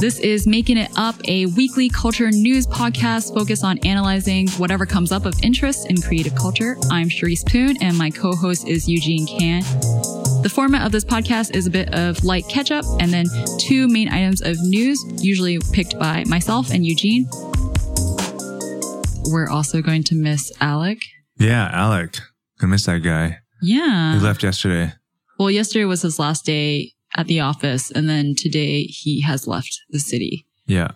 This is Making It Up, a weekly culture news podcast focused on analyzing whatever comes up of interest in creative culture. I'm Charisse Poon, and my co host is Eugene Kan. The format of this podcast is a bit of light catch up and then two main items of news, usually picked by myself and Eugene. We're also going to miss Alec. Yeah, Alec. I miss that guy. Yeah. He left yesterday. Well, yesterday was his last day at the office, and then today he has left the city, Yeah.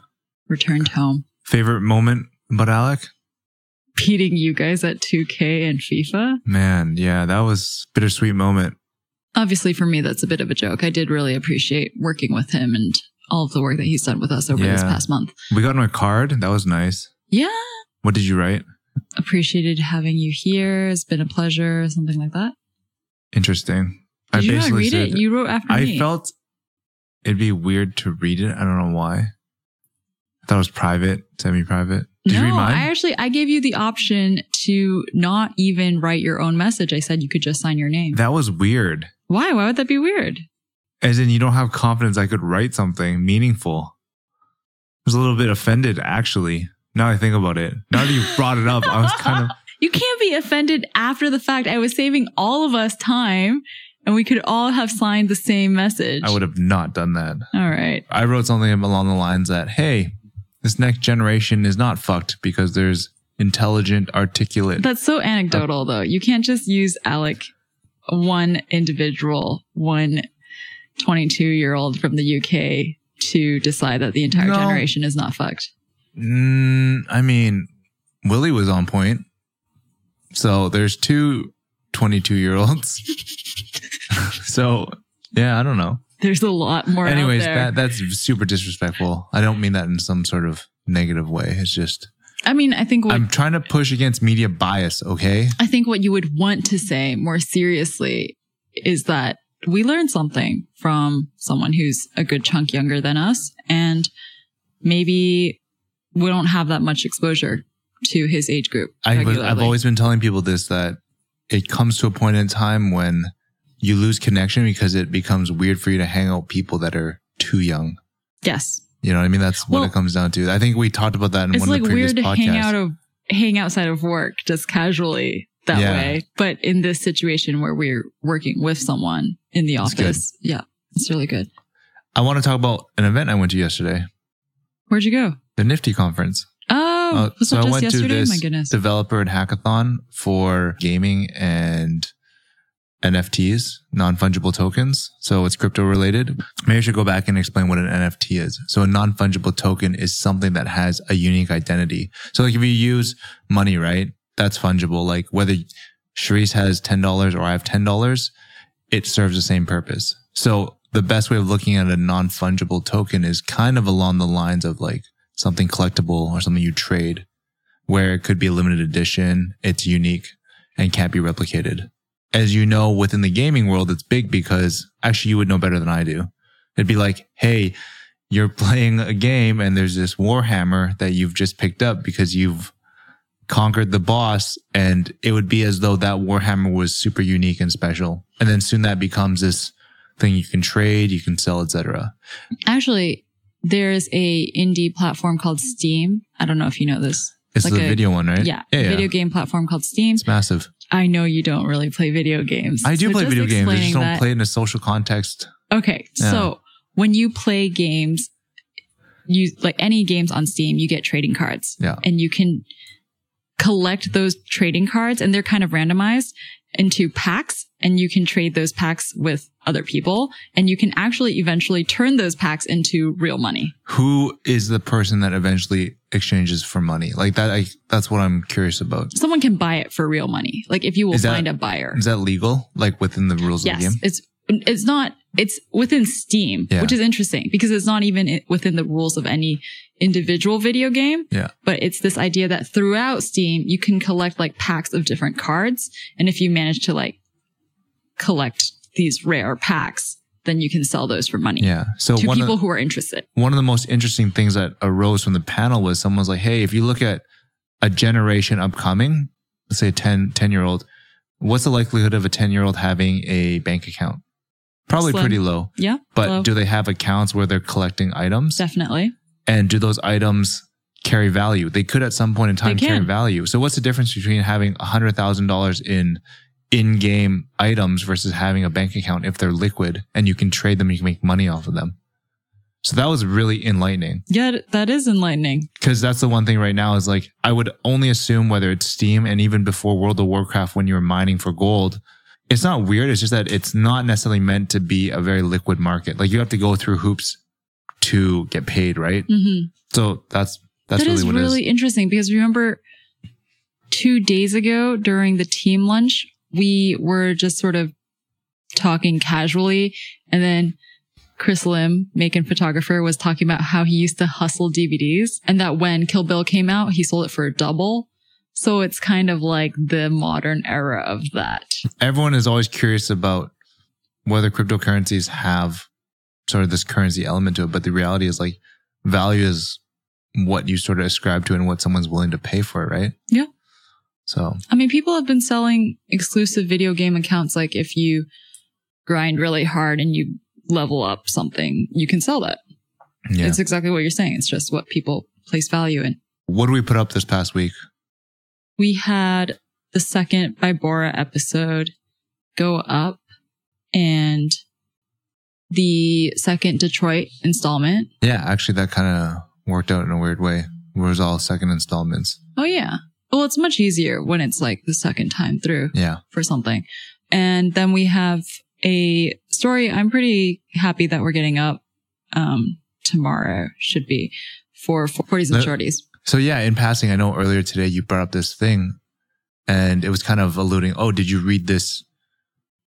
returned home. Favorite moment about Alec? Beating you guys at 2K and FIFA. Man, yeah, that was a bittersweet moment. Obviously, for me, that's a bit of a joke. I did really appreciate working with him and all of the work that he's done with us over this past month. We got him a card. That was nice. Yeah. What did you write? Appreciated having you here. It's been a pleasure. Something like that. Interesting. Did you not basically read it? said- You wrote after I me. felt it'd be weird to read it. I don't know why. I thought it was private, semi-private. Did no, you read mine? I actually I gave you the option to not even write your own message. I said you could just sign your name. that was weird. Why? Why would that be weird? As in, you don't have confidence I could write something meaningful. I was a little bit offended, actually. Now I think about it. Now that you brought it up, I was kind of You can't be offended after the fact. I was saving all of us time and we could all have signed the same message. I would have not done that. All right. I wrote something along the lines that, hey, this next generation is not fucked because there's intelligent, articulate. That's so anecdotal though. You can't just use Alec, one individual, one 22 year old from the UK to decide that the entire No. generation is not fucked. Mm, I mean, Willie was on point. So there's two 22 year olds. so yeah, I don't know. There's a lot more. Anyways, out there. that that's super disrespectful. I don't mean that in some sort of negative way. It's just I mean, I think what I'm trying to push against media bias, okay? I think what you would want to say more seriously is that we learned something from someone who's a good chunk younger than us, and maybe we don't have that much exposure to his age group. I, I've always been telling people this that it comes to a point in time when you lose connection because it becomes weird for you to hang out with people that are too young. yes. You know what I mean? That's what it comes down to. I think we talked about that in It's one like of the previous weird to podcasts. hang out of hang outside of work just casually that Yeah. way, but in this situation where we're working with someone in the It's good. office, yeah, it's really good. I want to talk about an event I went to yesterday, Where'd you go? the Nifty conference. Oh, Uh, so I went yesterday? to this My goodness. developer and hackathon for gaming and NFTs, non-fungible tokens. So it's crypto related. Maybe I should go back and explain what an NFT is. So a non-fungible token is something that has a unique identity. So like if you use money, right? That's fungible. Like whether Charisse has $10 or I have $10, it serves the same purpose. So the best way of looking at a non-fungible token is kind of along the lines of like something collectible or something you trade where it could be a limited edition. It's unique and can't be replicated. As you know, within the gaming world, it's big because actually you would know better than I do. It'd be like, Hey, you're playing a game and there's this Warhammer that you've just picked up because you've conquered the boss and it would be as though that Warhammer was super unique and special. And then soon that becomes this thing you can trade, you can sell, etc. Actually, there's a indie platform called Steam. I don't know if you know this. It's Like the a- video one, right? Yeah, video game platform called Steam. It's massive. I know you don't really play video games. I do So play video games. I just don't that- play it in a social context. Okay, Yeah. so when you play games, you like any games on Steam, you get trading cards. Yeah. And you can collect those trading cards and they're kind of randomized into packs and you can trade those packs with other people and you can actually eventually turn those packs into real money. Who is the person that eventually exchanges for money? Like that, I, that's what I'm curious about. Someone can buy it for real money. Like if you will that- find a buyer. Is that legal? Like within the rules of the Yes, game? it's it's not it's within Steam, Yeah. which is interesting because it's not even within the rules of any individual video game. Yeah. But it's this idea that throughout Steam you can collect like packs of different cards, and if you manage to like collect these rare packs, then you can sell those for money Yeah. So to people of, who are interested. one of the most interesting things that arose from the panel was someone was like, Hey, if you look at a generation upcoming, let's say a 10, 10 year old, what's the likelihood of a 10 year old having a bank account? Probably Slim. pretty low. Yeah. But low. do they have accounts where they're collecting items? definitely. And do those items carry value? They could at some point in time carry value. So what's the difference between having $100,000 in in-game items versus having a bank account if they're liquid and you can trade them, you can make money off of them. So that was really enlightening Yeah, that is enlightening. because that's the one thing right now is like, I would only assume whether it's Steam and even before World of Warcraft when you were mining for gold, it's not weird. It's just that it's not necessarily meant to be a very liquid market. Like you have to go through hoops to get paid, right? hmm So that's, that's That really is what really is. interesting because remember two days ago during the team lunch, we were just sort of talking casually. And then Chris Lim, Maekan photographer, was talking about how he used to hustle DVDs and that when Kill Bill came out, he sold it for a double. So it's kind of like the modern era of that. Everyone is always curious about whether cryptocurrencies have sort of this currency element to it. But the reality is like value is what you sort of ascribe to and what someone's willing to pay for it, right? Yeah. So I mean, people have been selling exclusive video game accounts. Like if you grind really hard and you level up something, you can sell that. yeah. It's exactly what you're saying. It's just what people place value in. what do we put up this past week? We had the second by Bora episode go up and the second Detroit installment. Yeah, actually that kind of worked out in a weird way. It was all second installments. Oh yeah. Well, it's much easier when it's like the second time through Yeah. for something. And then we have a story I'm pretty happy that we're getting up um tomorrow should be for 40s and The- shorties. So yeah, in passing, I know earlier today you brought up this thing and it was kind of alluding, oh, did you read this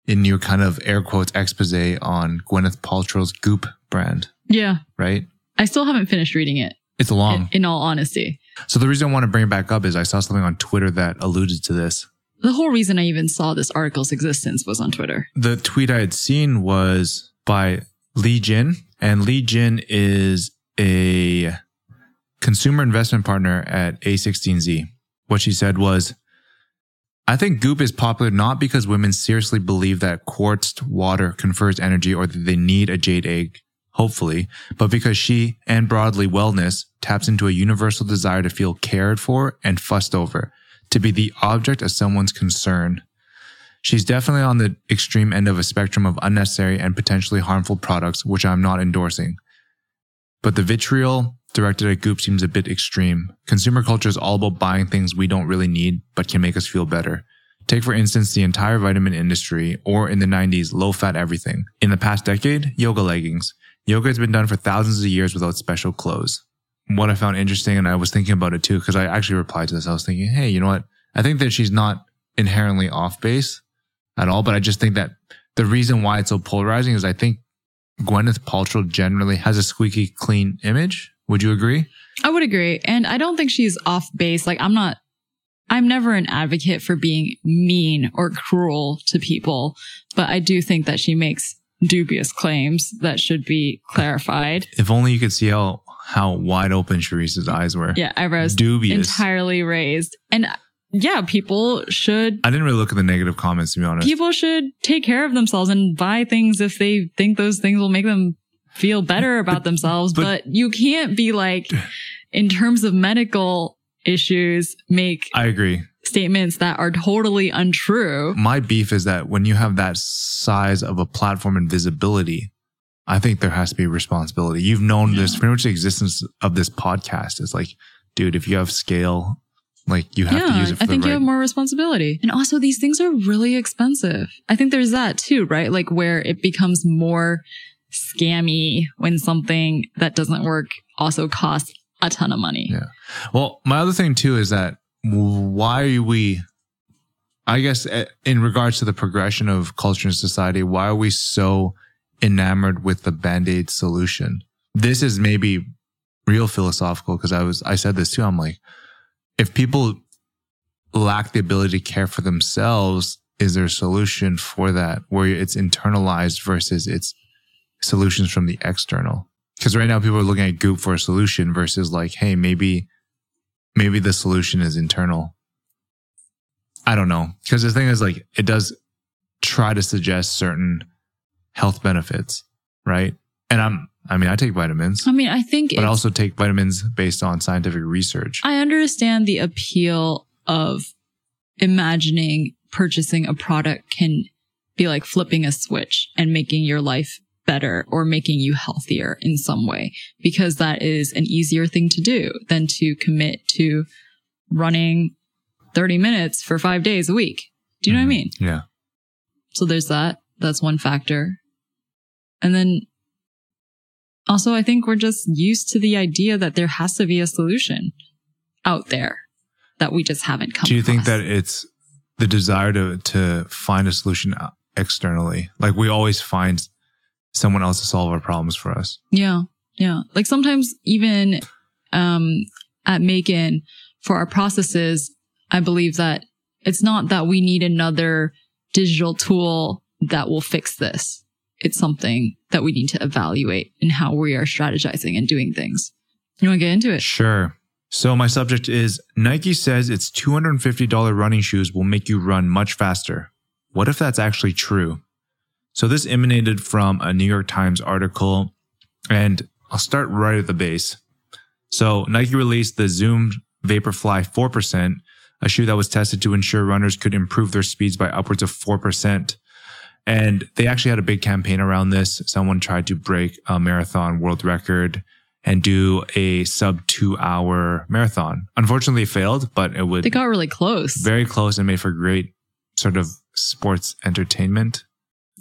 in your kind of air quotes expose on Gwyneth Paltrow's Goop brand, Yeah. right? I still haven't finished reading it It's long. in, in all honesty. So the reason I want to bring it back up is I saw something on Twitter that alluded to this. The whole reason I even saw this article's existence was on Twitter. The tweet I had seen was by Li Jin, and Li Jin is a consumer investment partner at A16Z. What she said was, I think Goop is popular not because women seriously believe that quartzed water confers energy or that they need a jade egg, hopefully, but because she and broadly wellness taps into a universal desire to feel cared for and fussed over, to be the object of someone's concern. She's definitely on the extreme end of a spectrum of unnecessary and potentially harmful products, which I'm not endorsing. But the vitriol directed at Goop seems a bit extreme. Consumer culture is all about buying things we don't really need, but can make us feel better. Take, for instance, the entire vitamin industry, or in the 90s, low fat everything. In the past decade, yoga leggings. Yoga has been done for thousands of years without special clothes. What I found interesting, and I was thinking about it too, because I actually replied to this. I was thinking, hey, you know what? I think that she's not inherently off base at all, but I just think that the reason why it's so polarizing is I think Gwyneth Paltrow generally has a squeaky clean image. Would you agree? I would agree. And I don't think she's off base. Like I'm not, I'm never an advocate for being mean or cruel to people, but I do think that she makes dubious claims that should be clarified. If only you could see how how wide open Charisse's eyes were. Yeah, eyebrows Dubious. entirely raised. And yeah, people should I didn't really look at the negative comments to be honest. people should take care of themselves and buy things if they think those things will make them feel better about themselves. but- But, you can't be like, in terms of medical issues, make I agree. statements that are totally untrue. My beef is that when you have that size of a platform and visibility, I think there has to be responsibility. You've known this pretty much the existence of this podcast. It's like, dude, if you have scale, like you have to use it for I think the you have more responsibility. And also, these things are really expensive. I think there's that too, right? Like where it becomes more scammy when something that doesn't work also costs a ton of money. Yeah. Well, my other thing too is that why are we, I guess, eh, in regards to the progression of culture and society, why are we so enamored with the band aid solution? This is maybe real philosophical because I was, I said this too. I'm like, if people lack the ability to care for themselves, is there a solution for that where it's internalized versus it's solutions from the external? Because right now people are looking at Goop for a solution versus like, hey, maybe, maybe the solution is internal. I don't know. Because the thing is like, it does try to suggest certain health benefits, right? And I'm, I mean, I take vitamins, I mean, I think but I also take vitamins based on scientific research. I understand the appeal of imagining purchasing a product can be like flipping a switch and making your life better or making you healthier in some way because that is an easier thing to do than to commit to running 30 minutes for five days a week. Do you know what I Mhm. mean? Yeah. So there's that. That's one factor. And then also, I think we're just used to the idea that there has to be a solution out there that we just haven't come Do you think that it's the desire to, to find a solution externally? Like we always find someone else to solve our problems for us. Yeah. Yeah. Like sometimes even, um, at Maekan for our processes, I believe that it's not that we need another digital tool that will fix this. It's something that we need to evaluate in how we are strategizing and doing things. You want to get into it? Sure. So my subject is Nike says its $250 running shoes will make you run much faster. What if that's actually true? So this emanated from a New York Times article and I'll start right at the base. So Nike released the Zoom Vaporfly 4%, a shoe that was tested to ensure runners could improve their speeds by upwards of 4%. And they actually had a big campaign around this. Someone tried to break a marathon world record and do a sub two hour marathon. Unfortunately, it failed, but it would They got really close. very close and made for great sort of sports entertainment.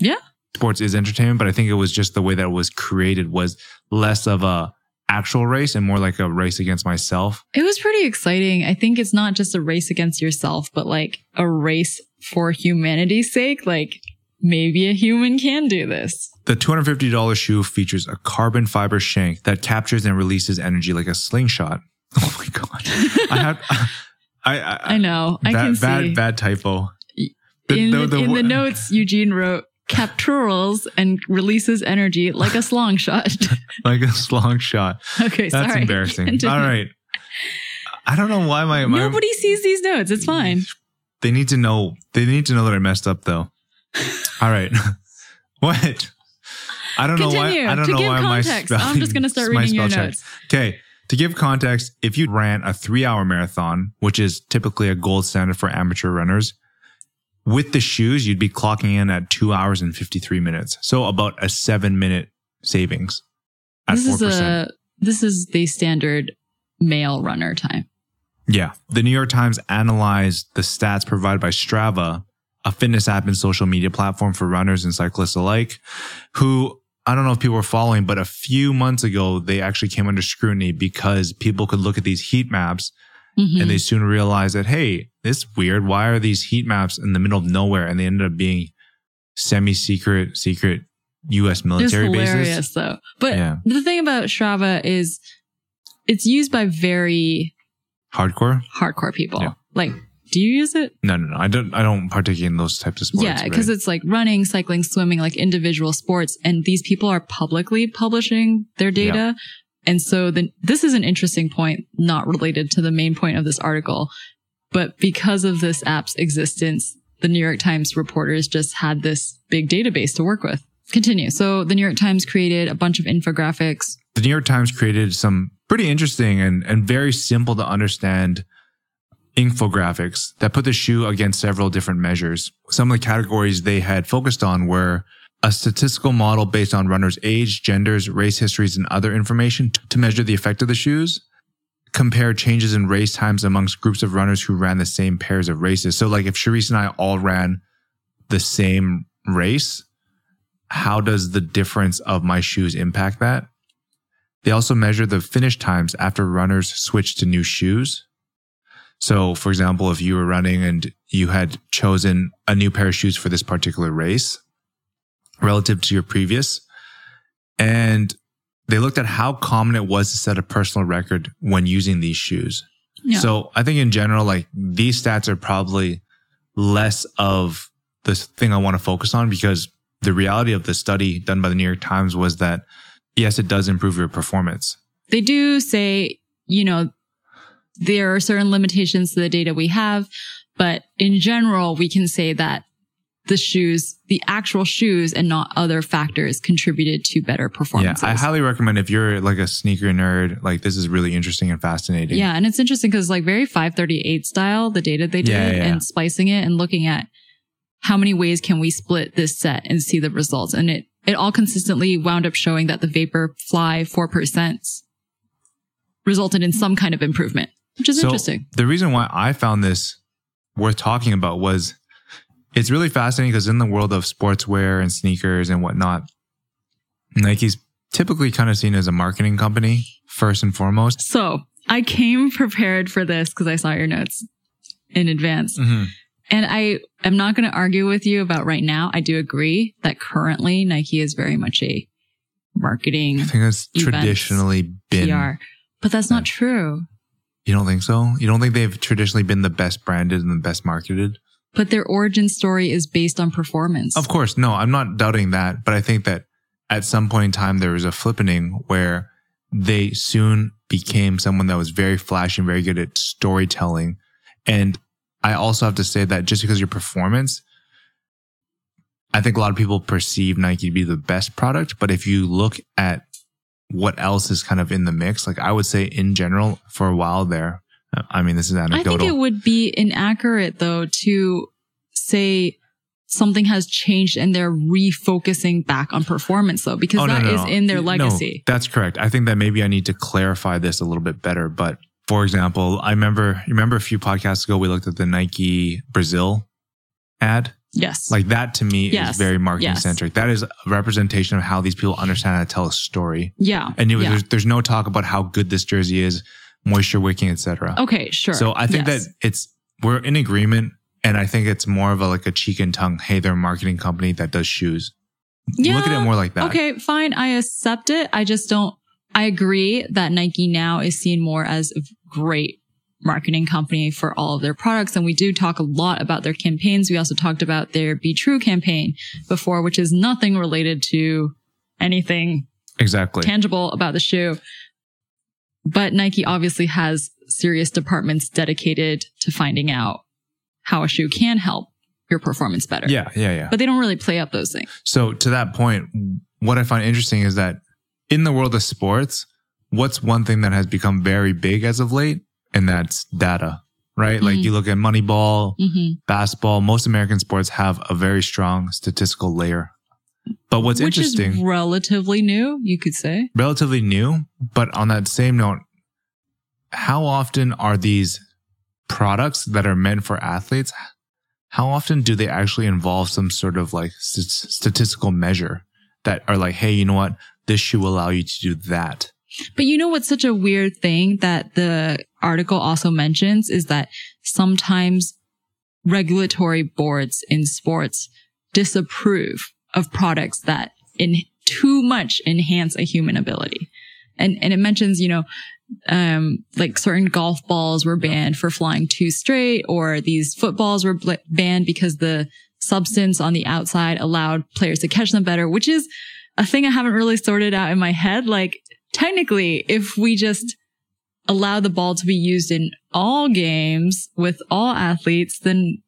Yeah. Sports is entertainment, but I think it was just the way that it was created was less of a actual race and more like a race against myself. It was pretty exciting. I think it's not just a race against yourself, but like a race for humanity's sake. Like maybe a human can do this. The $250 shoe features a carbon fiber shank that captures and releases energy like a slingshot. Oh my God. I have, I, I, I know. I bad, can bad, see. bad typo. The- in the, the in the notes, Eugene wrote capturals and releases energy like a slong shot. Like a slong shot. okay, so That's sorry. embarrassing. All right. I don't know why my, my Nobody sees these notes. It's fine. They need to know. They need to know that I messed up, though. All right. what? I don't know why. I don't to know give why context, my I'm just going to start reading your notes. Okay. To give context, if you ran a three-hour marathon, which is typically a gold standard for amateur runners, with the shoes, you'd be clocking in at two hours and fifty-three minutes. So about a seven-minute savings at This four is percent. a this is the standard male runner time. Yeah. The New York Times analyzed the stats provided by Strava, a fitness app and social media platform for runners and cyclists alike, who I don't know if people were following, but a few months ago, they actually came under scrutiny because people could look at these heat maps Mhm. and they soon realized that, hey, this weird. Why are these heat maps in the middle of nowhere? And they ended up being semi secret, secret US It's military hilarious bases. though. But Yeah. the thing about Strava is it's used by very Hardcore? hardcore people. Yeah. Like, do you use it? No, no, no. I don't, I don't partake in those types of sports. yeah, because right? it's like running, cycling, swimming, like individual sports. And these people are publicly publishing their data. And so this is an interesting point, not related to the main point of this article. But because of this app's existence, the New York Times reporters just had this big database to work with. Continue. So the New York Times created a bunch of infographics. the New York Times created some pretty interesting and, and very simple to understand infographics that put the shoe against several different measures. Some of the categories they had focused on were a statistical model based on runners' age, genders, race histories, and other information to measure the effect of the shoes. Compare changes in race times amongst groups of runners who ran the same pairs of races. So, like if Charisse and I all ran the same race, how does the difference of my shoes impact that? They also measure the finish times after runners switch to new shoes. So, for example, if you were running and you had chosen a new pair of shoes for this particular race relative to your previous, and they looked at how common it was to set a personal record when using these shoes. Yeah. So I think in general, like these stats are probably less of the thing I want to focus on because the reality of the study done by the New York Times was that yes, it does improve your performance. they do say, you know, there are certain limitations to the data we have, but in general, we can say that the shoes, the actual shoes and not other factors contributed to better performance. Yeah. I highly recommend if you're like a sneaker nerd, like this is really interesting and fascinating. Yeah, and it's interesting because like very 538 style, the data they did Yeah, yeah. and splicing it and looking at how many ways can we split this set and see the results. And it, it all consistently wound up showing that the Vapor Fly 4% resulted in some kind of improvement, which is So interesting. the reason why I found this worth talking about was it's really fascinating because in the world of sportswear and sneakers and whatnot, Nike's typically kind of seen as a marketing company first and foremost. So I came prepared for this because I saw your notes in advance. Mm-hmm. And I am not going to argue with you about right now. I do agree that currently Nike is very much a marketing I think it's Events, traditionally been. PR, but that's not true. You don't think so? You don't think they've traditionally been the best branded and the best marketed? But their origin story is based on performance. Of course, no, I'm not doubting that, but I think that at some point in time there was a flippening where they soon became someone that was very flashy and very good at storytelling. And I also have to say that just because your performance, I think a lot of people perceive Nike to be the best product, but if you look at what else is kind of in the mix, like I would say in general, for a while there, I mean, this is anecdotal. I think it would be inaccurate though to say something has changed and they're refocusing back on performance though, because Oh, no, that is no, no. in their No, legacy. that's correct. I think that maybe I need to clarify this a little bit better. But for example, I remember, remember a few podcasts ago, we looked at the Nike Brazil ad. yes. Like that to me Yes. is very marketing Yes. centric. That is a representation of how these people understand how to tell a story. yeah. And you, yeah. there's, there's no talk about how good this jersey is, moisture wicking, etc. Okay, sure. So I think Yes. that it's, we're in agreement. And I think it's more of a, like a cheek and tongue. Hey, they're a marketing company that does shoes. yeah, Look at it more like that. Okay, fine. I accept it. I just don't, I agree that Nike now is seen more as a great marketing company for all of their products. And we do talk a lot about their campaigns. We also talked about their Be True campaign before, which is nothing related to anything Exactly. tangible about the shoe. But Nike obviously has serious departments dedicated to finding out how a shoe can help your performance better. yeah. Yeah. Yeah. But they don't really play up those things. So to that point, what I find interesting is that in the world of sports, what's one thing that has become very big as of late? And that's data, right? Like Mhm. you look at Moneyball, hmm basketball, most American sports have a very strong statistical layer. But what's Which interesting, is relatively new, you could say. relatively new, but on that same note, how often are these products that are meant for athletes? How often do they actually involve some sort of like st- statistical measure that are like, hey, you know what? This shoe will allow you to do that. But you know what's such a weird thing that the article also mentions is that sometimes regulatory boards in sports disapprove of products that in too much enhance a human ability. And, and it mentions, you know, um, like certain golf balls were banned for flying too straight or these footballs were bl- banned because the substance on the outside allowed players to catch them better, which is a thing I haven't really sorted out in my head. Like technically, if we just allow the ball to be used in all games with all athletes, then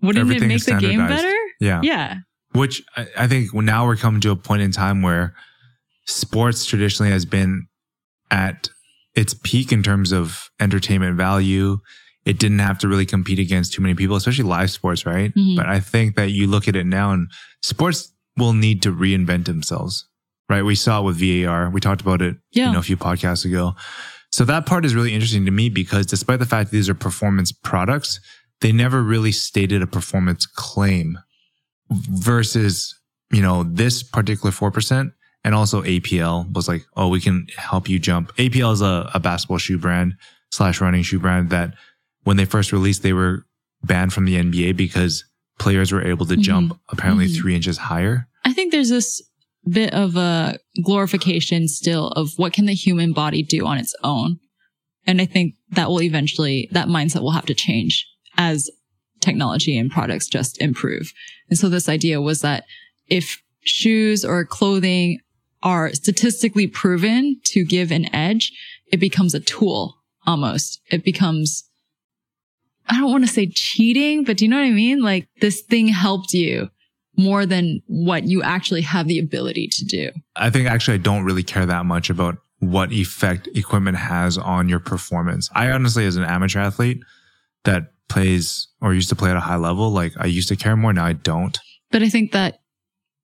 wouldn't Everything it make the game better? Yeah. Yeah. Which I, I think now we're coming to a point in time where sports traditionally has been at its peak in terms of entertainment value. It didn't have to really compete against too many people, especially live sports, right? Mhm. But I think that you look at it now and sports will need to reinvent themselves, right? We saw it with VAR. We talked about it, Yeah. you know, a few podcasts ago. So that part is really interesting to me because despite the fact that these are performance products, they never really stated a performance claim versus, you know, this particular 4% and also APL was like, oh, we can help you jump. APL is a, a basketball shoe brand slash running shoe brand that when they first released, they were banned from the NBA because players were able to Mhm. jump apparently Mhm. three inches higher. I think there's this bit of a glorification still of what can the human body do on its own. And I think that will eventually, that mindset will have to change as technology and products just improve. And so this idea was that if shoes or clothing are statistically proven to give an edge, it becomes a tool almost. It becomes, I don't want to say cheating, but do you know what I mean? Like this thing helped you more than what you actually have the ability to do. I think actually I don't really care that much about what effect equipment has on your performance. I honestly, as an amateur athlete that plays or used to play at a high level, like I used to care more. Now I don't. But I think that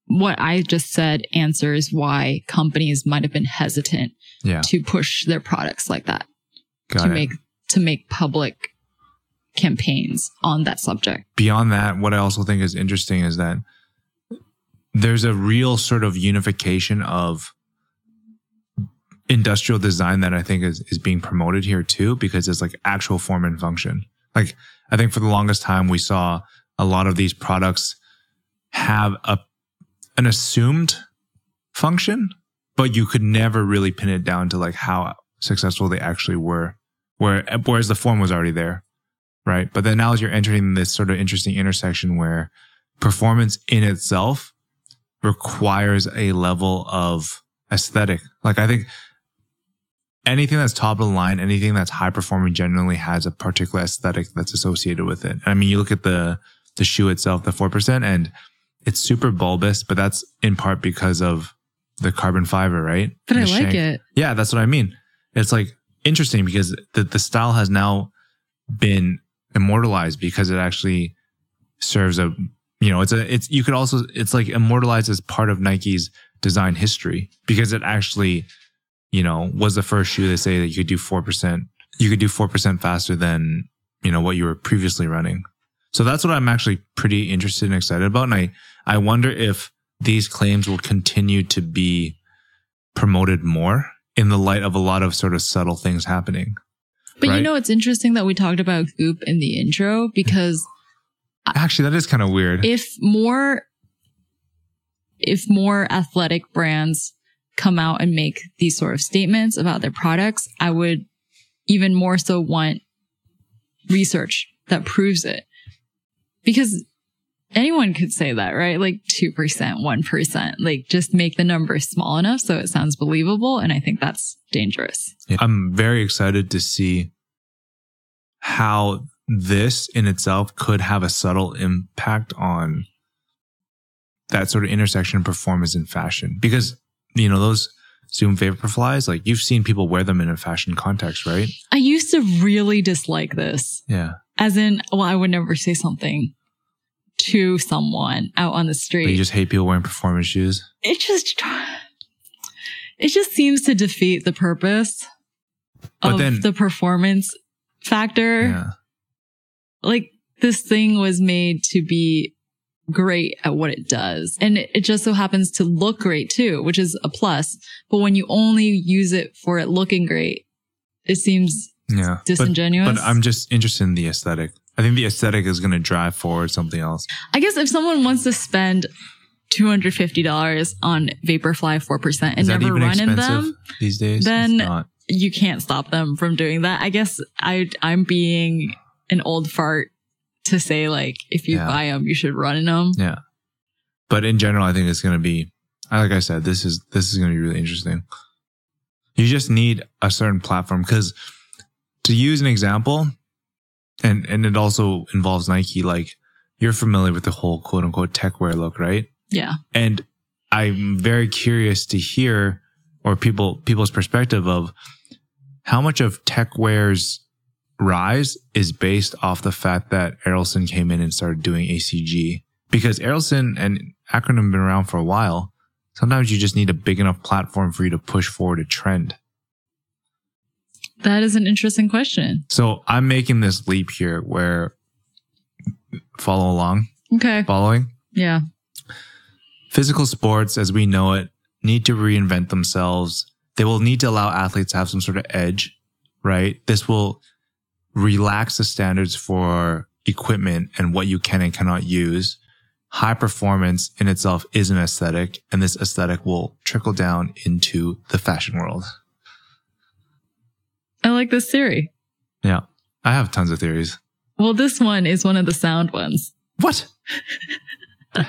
what I just said answers why companies might have been hesitant Yeah. to push their products like that Got to it. make to make public campaigns on that subject. beyond that, what I also think is interesting is that there's a real sort of unification of industrial design that I think is, is being promoted here too, because it's like actual form and function. Like I think for the longest time, we saw a lot of these products have a, an assumed function, but you could never really pin it down to like how successful they actually were. Where, whereas the form was already there right? But then now as you're entering this sort of interesting intersection where performance in itself requires a level of aesthetic. Like I think anything that's top of the line, anything that's high performing generally has a particular aesthetic that's associated with it. I mean, you look at the, the shoe itself, the 4% and it's super bulbous, but that's in part because of the carbon fiber, right? But I The like shank. it. Yeah, that's what I mean. It's like interesting because the, the style has now been immortalized because it actually serves a, you know, it's a, it's, you could also, it's like immortalized as part of Nike's design history because it actually, you know, was the first shoe they say that you could do 4%, you could do 4% faster than, you know, what you were previously running. So that's what I'm actually pretty interested and excited about. And I, I wonder if these claims will continue to be promoted more in the light of a lot of sort of subtle things happening. But you know, it's interesting that we talked about Goop in the intro because Actually, that is kind of weird. if more if more athletic brands come out and make these sort of statements about their products, I would even more so want research that proves it. Because anyone could say that, right? Like 2%, 1%, like just make the number small enough so it sounds believable. And I think that's dangerous. I'm very excited to see how this in itself could have a subtle impact on that sort of intersection of performance and fashion. Because, you know, those Zoom Vaporflies, like you've seen people wear them in a fashion context, right? I used to really dislike this. Yeah. As in, well, I would never say something to someone out on the But street. you just hate people wearing performance shoes. it just, it just seems to defeat the purpose But of then- the performance factor. Yeah. Like this thing was made to be great at what it does. And it, it just so happens to look great too, which is a plus. But when you only use it for it looking great, it seems Yeah. But- disingenuous. But, I'm just interested in the aesthetic. I think the aesthetic is going to drive forward something else. I guess if someone wants to spend $250 on Vaporfly 4% and never run in them, these days? then- you can't stop them from doing that. I guess I, I'm being an old fart to say like, if you Yeah. buy them, you should run in them. Yeah. But in general, I think it's going to be, like I said, this is, this is going to be really interesting. You just need a certain platform because to use an example, and, and it also involves Nike, like you're familiar with the whole quote unquote tech wear look, right? Yeah. And I'm very curious to hear or people, people's perspective of how much of tech wear's rise is based off the fact that Errolson came in and started doing ACG because Errolson and Akron have been around for a while. Sometimes you just need a big enough platform for you to push forward a trend. That is an interesting question. So I'm making this leap here where follow along, Okay. following Yeah. physical sports as we know it need to reinvent themselves. They will need to allow athletes to have some sort of edge, right? This will relax the standards for equipment and what you can and cannot use. High performance in itself is an aesthetic and this aesthetic will trickle down into the fashion world. I like this theory. Yeah. I have tons of theories. Well, this one is one of the sound ones. What? what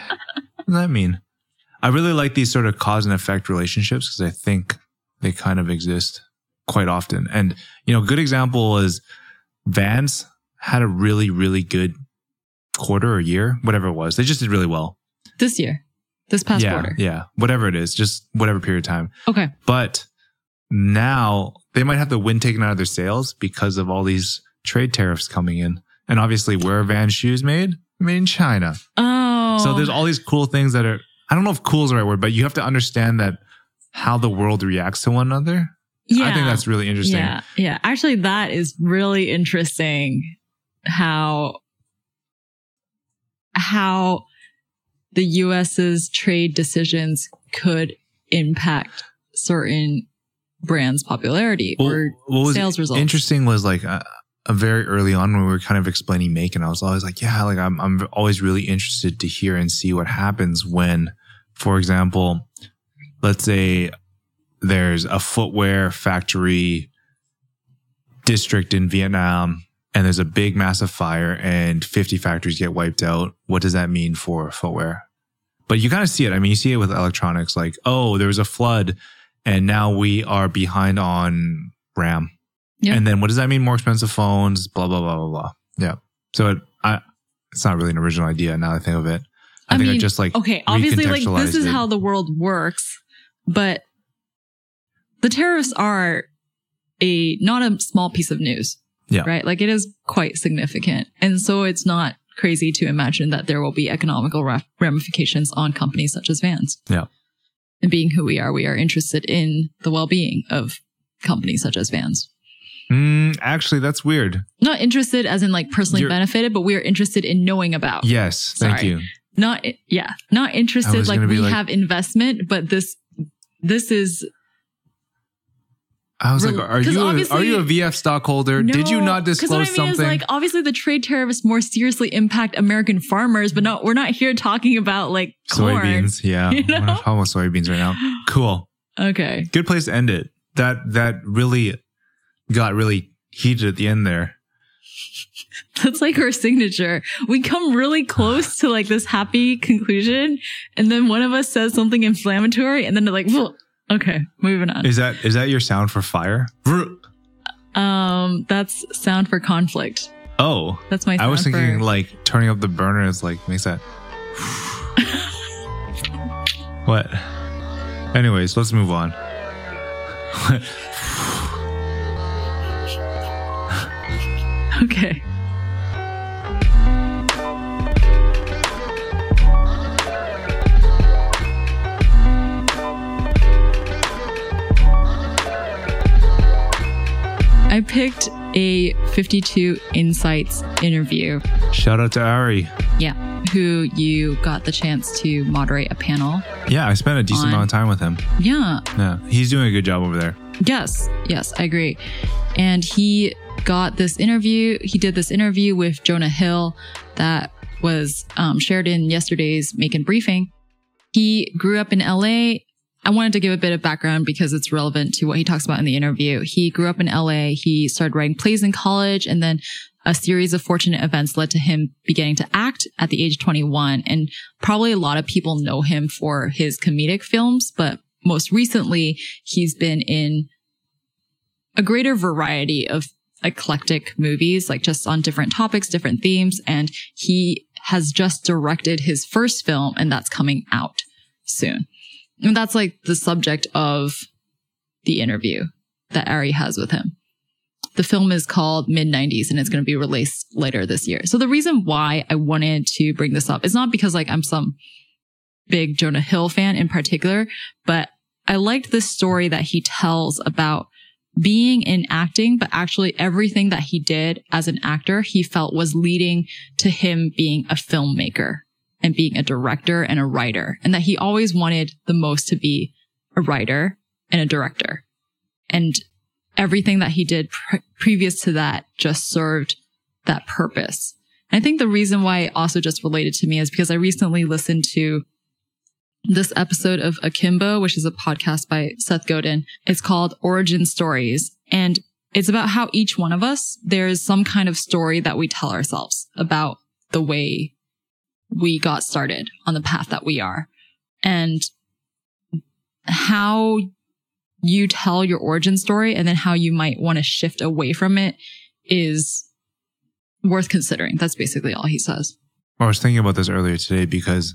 does that mean? I really like these sort of cause and effect relationships because I think they kind of exist quite often. And, you know, a good example is Vans had a really, really good quarter or year, whatever it was. They just did really well. This year, this past yeah, quarter. yeah, whatever it is, just whatever period of time. Okay. But now they might have the wind taken out of their sails because of all these trade tariffs coming in. And obviously, where are Vans shoes made? Made in China. Oh. So there's all these cool things that are, I don't know if cool is the right word, but you have to understand that how the world reacts to one another. Yeah. I think that's really interesting. Yeah. Yeah. Actually, that is really interesting how, how the US's trade decisions could impact certain brands' popularity Well, or what was sales results. Interesting was like uh, a very early on when we were kind of explaining make, and I was always like, yeah, like I'm, I'm always really interested to hear and see what happens when, for example, let's say there's a footwear factory district in Vietnam and there's a big massive fire and 50 factories get wiped out. What does that mean for footwear? But you kind of see it. I mean, you see it with electronics like, oh, there was a flood and now we are behind on RAM. Yeah. And then what does that mean? More expensive phones, blah, blah, blah, blah, blah. Yeah. So it, I, it's not really an original idea now that I think of it. I, I think I mean, just like, okay, obviously, like this is it. how the world works, but the tariffs are a not a small piece of news. Yeah. Right. Like it is quite significant. And so it's not crazy to imagine that there will be economical ramifications on companies such as Vans. Yeah. And being who we are, we are interested in the well-being of companies such as Vans. Mm, actually, that's weird. Not interested as in like personally You're- benefited, but we are interested in knowing about. Yes. Thank you. not yeah not interested like we like- have investment but this this is I was like, are you, a, are you a VF stockholder? Did you not disclose I mean something? Is like obviously the trade tariffs more seriously impact American farmers, but not we're not here talking about like corn. soybeans. Yeah. you We're not talking about soybeans right now. Cool. Okay. Good place to end it. That, that really got really heated at the end there. That's like our signature. We come really close to like this happy conclusion, and then one of us says something inflammatory, and then they're like, "Whoa." Okay, moving on. Is that, is that your sound for fire? Um, that's sound for conflict. Oh, That's my. Sound I was thinking for, like turning up the burner is like makes that. what? Anyways, let's move on. okay. I picked a 52 Insights interview. Shout out to Ari. Yeah. Who you got the chance to moderate a panel. Yeah, I spent a decent On- amount of time with him. Yeah. Yeah, he's doing a good job over there. Yes, yes, I agree. And he got this interview. He did this interview with Jonah Hill that was um, shared in yesterday's Maekan briefing. He grew up in LA. I wanted to give a bit of background because it's relevant to what he talks about in the interview. He grew up in LA. He started writing plays in college and then a series of fortunate events led to him beginning to act at the age of 21. And probably a lot of people know him for his comedic films, but most recently he's been in a greater variety of eclectic movies, like just on different topics, different themes. And he has just directed his first film and that's coming out soon. And that's like the subject of the interview that Ari has with him. The film is called Mid 90s and it's going to be released later this year. So the reason why I wanted to bring this up is not because like I'm some big Jonah Hill fan in particular, but I liked this story that he tells about being in acting, but actually everything that he did as an actor, he felt was leading to him being a filmmaker and being a director and a writer and that he always wanted the most to be a writer and a director. And everything that he did pre- previous to that just served that purpose. And I think the reason why it also just related to me is because I recently listened to this episode of Akimbo, which is a podcast by Seth Godin. It's called Origin Stories. And it's about how each one of us, there's some kind of story that we tell ourselves about the way we got started on the path that we are. And how you tell your origin story and then how you might want to shift away from it is worth considering. That's basically all he says. I was thinking about this earlier today because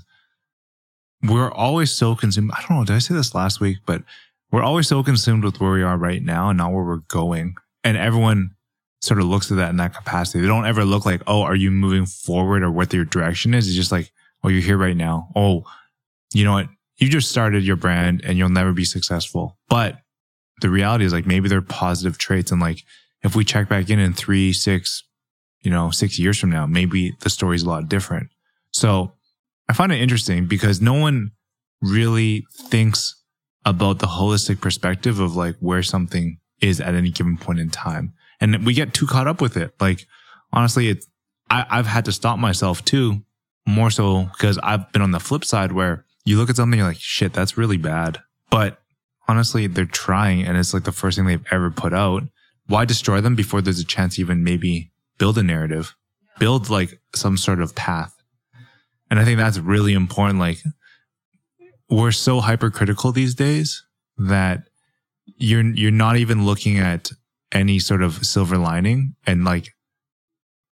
we're always so consumed. I don't know. Did I say this last week? But we're always so consumed with where we are right now and not where we're going. And everyone sort of looks at that in that capacity. They don't ever look like, oh, are you moving forward or what your direction is? It's just like, oh, you're here right now. Oh, you know what? You just started your brand and you'll never be successful. But the reality is like maybe they're positive traits. And like if we check back in in three, six, you know, six years from now, maybe the story's a lot different. So I find it interesting because no one really thinks about the holistic perspective of like where something is at any given point in time. And we get too caught up with it. Like, honestly, I, I've had to stop myself too, more so because I've been on the flip side where you look at something you're like, shit, that's really bad. But honestly, they're trying and it's like the first thing they've ever put out. Why destroy them before there's a chance even maybe build a narrative, build like some sort of path? And I think that's really important. Like, we're so hypercritical these days that you're you're not even looking at any sort of silver lining. And like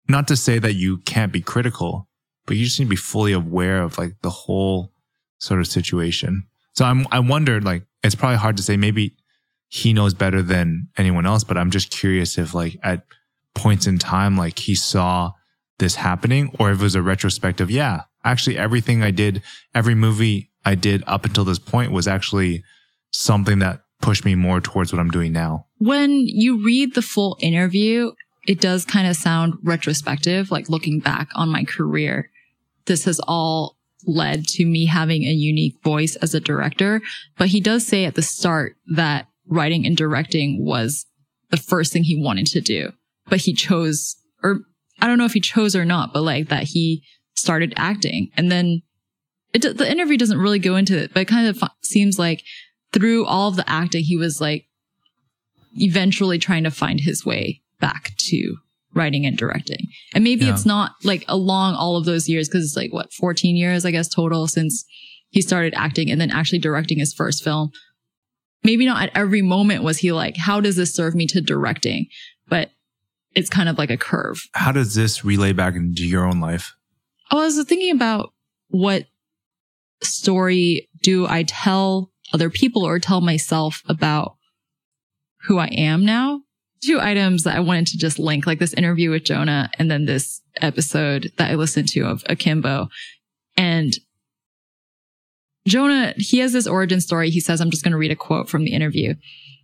not to say that you can't be critical but you just need to be fully aware of like the whole sort of situation. So i'm i wondered like it's probably hard to say. Maybe he knows better than anyone else but i'm just curious if like at points in time like he saw this happening or if it was a retrospective yeah actually everything i did every movie i did up until this point was actually something that push me more towards what I'm doing now. When you read the full interview, it does kind of sound retrospective, like looking back on my career. This has all led to me having a unique voice as a director. But he does say at the start that writing and directing was the first thing he wanted to do. But he chose, or I don't know if he chose or not, but like that he started acting. And then it, the interview doesn't really go into it, but it kind of seems like through all of the acting, he was like eventually trying to find his way back to writing and directing. And maybe yeah. it's not like along all of those years because it's like what 14 years I guess total since he started acting and then actually directing his first film. Maybe not at every moment was he like, how does this serve me to directing? But it's kind of like a curve. How does this relay back into your own life? Oh, I was thinking about what story do I tell other people or tell myself about who I am now. Two items that I wanted to just link, like this interview with Jonah and then this episode that I listened to of Akimbo. And Jonah, he has this origin story. He says, I'm just going to read a quote from the interview.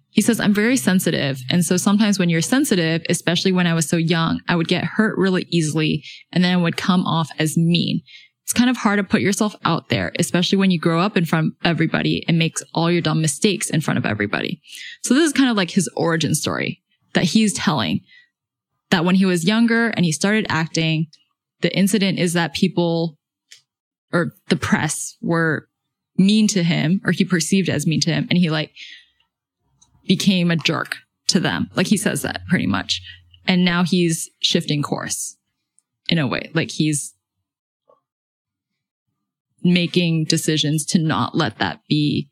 He says, I'm very sensitive. And so sometimes when you're sensitive, especially when I was so young, I would get hurt really easily and then I would come off as mean it's kind of hard to put yourself out there, especially when you grow up in front of everybody and makes all your dumb mistakes in front of everybody. So this is kind of like his origin story that he's telling that when he was younger and he started acting, the incident is that people or the press were mean to him or he perceived as mean to him and he like became a jerk to them. Like he says that pretty much. And now he's shifting course in a way. Like he's making decisions to not let that be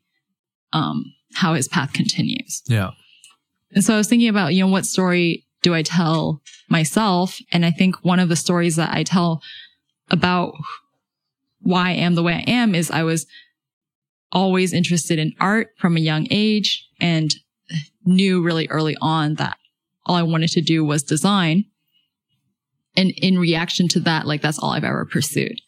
um, how his path continues. Yeah. And so I was thinking about, you know, what story do I tell myself? And I think one of the stories that I tell about why I am the way I am is I was always interested in art from a young age and knew really early on that all I wanted to do was design. And in reaction to that, like that's all I've ever pursued.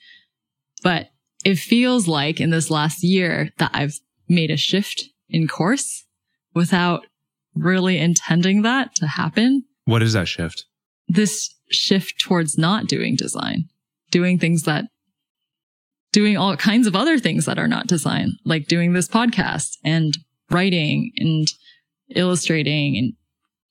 But it feels like in this last year that I've made a shift in course without really intending that to happen. What is that shift? This shift towards not doing design, doing things that, doing all kinds of other things that are not design, like doing this podcast and writing and illustrating and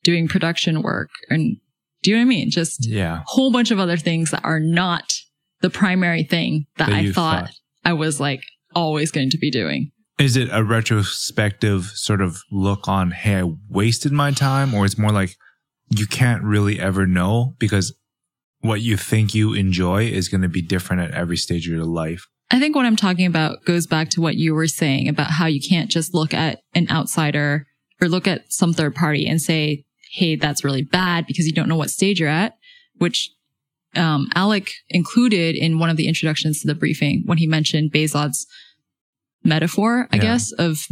doing production work. And do you know what I mean? Just yeah, a whole bunch of other things that are not the primary thing that, that I thought, thought I was like always going to be doing. Is it a retrospective sort of look on, hey, I wasted my time? Or it's more like you can't really ever know because what you think you enjoy is going to be different at every stage of your life. I think what I'm talking about goes back to what you were saying about how you can't just look at an outsider or look at some third party and say, Hey, that's really bad because you don't know what stage you're at, which um, Alec included in one of the introductions to the briefing when he mentioned Behzad's metaphor, I Yeah. guess, of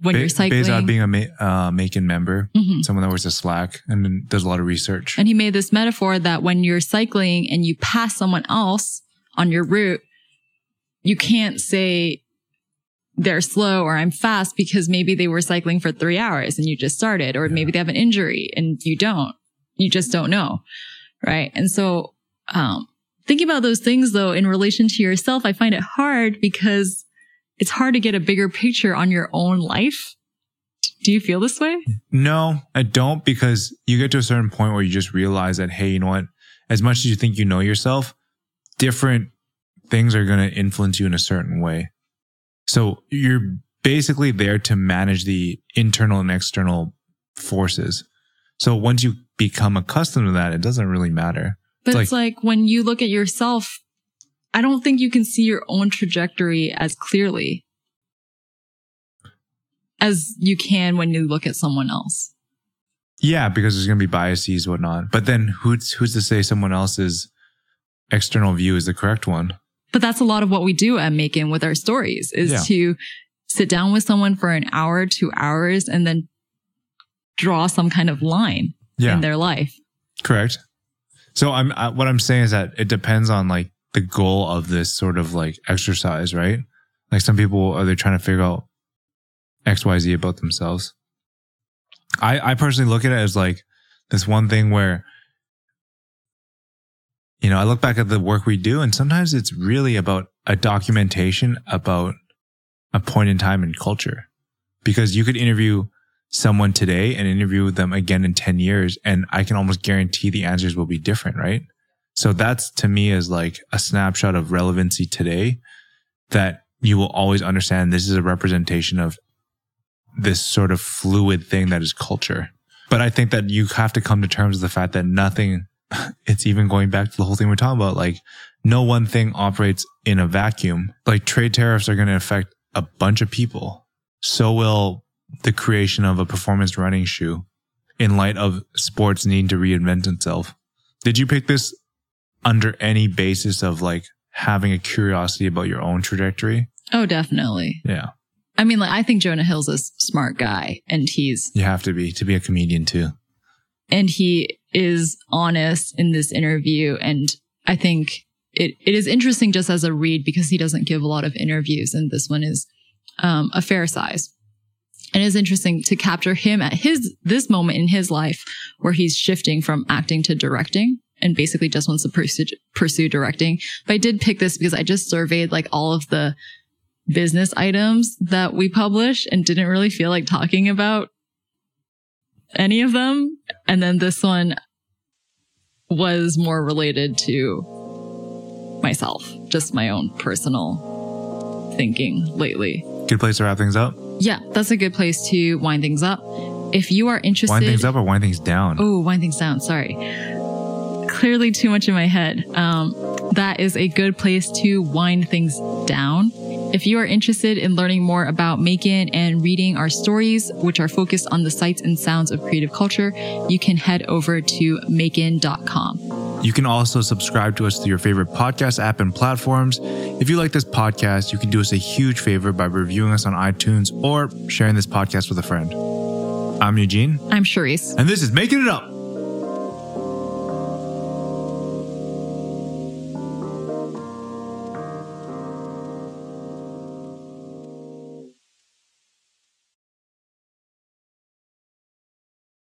when Ba- you're cycling. Behzad being a ma- uh, Maekan member, Mhm. someone that works at Slack and does a lot of research. And he made this metaphor that when you're cycling and you pass someone else on your route, you can't say they're slow or I'm fast because maybe they were cycling for three hours and you just started, or Yeah. maybe they have an injury and you don't. You just don't know. Right. And so, um, thinking about those things though, in relation to yourself, I find it hard because it's hard to get a bigger picture on your own life. Do you feel this way? No, I don't because you get to a certain point where you just realize that, hey, you know what? As much as you think you know yourself, different things are going to influence you in a certain way. So you're basically there to manage the internal and external forces. So once you become accustomed to that, it doesn't really matter. But It's it's like, when you look at yourself, I don't think you can see your own trajectory as clearly as you can when you look at someone else. Yeah, because there's going to be biases, whatnot. But then who's, who's to say someone else's external view is the correct one? But that's a lot of what we do at Maekan with our stories is Yeah. to sit down with someone for an hour, two hours, and then draw some kind of line Yeah. in their life. Correct. So I'm what I'm saying is that it depends on like the goal of this sort of like exercise, right? Like some people are they trying to figure out X Y Z about themselves. I I personally look at it as like this one thing where you know I look back at the work we do and sometimes it's really about a documentation about a point in time in culture because you could interview someone today and interview them again in 10 years and I can almost guarantee the answers will be different, right? So that's to me is like a snapshot of relevancy today that you will always understand this is a representation of this sort of fluid thing that is culture. But I think that you have to come to terms with the fact that nothing, it's even going back to the whole thing we're talking about. Like no one thing operates in a vacuum. Like trade tariffs are going to affect a bunch of people. So will the creation of a performance running shoe in light of sports needing to reinvent itself. Did you pick this under any basis of like having a curiosity about your own trajectory? Oh, definitely. Yeah. I mean, like, I think Jonah Hill's a smart guy and he's You have to be to be a comedian too. and he is honest in this interview. And I think it, it is interesting just as a read because he doesn't give a lot of interviews. And this one is um, a fair size. And it's interesting to capture him at his, this moment in his life where he's shifting from acting to directing and basically just wants to pursue, pursue directing. But I did pick this because I just surveyed like all of the business items that we publish and didn't really feel like talking about any of them. And then this one was more related to myself, just my own personal thinking lately. Good place to wrap things up. Yeah, that's a good place to wind things up. If you are interested, Wind things up or wind things down. Oh, wind things down. Sorry. Clearly too much in my head. Um, that is a good place to wind things down. If you are interested in learning more about Maekan and reading our stories, which are focused on the sights and sounds of creative culture, you can head over to maekan.com. You can also subscribe to us through your favorite podcast app and platforms. If you like this podcast, you can do us a huge favor by reviewing us on iTunes or sharing this podcast with a friend. I'm Eugene, I'm Charisse. and this is Making It Up.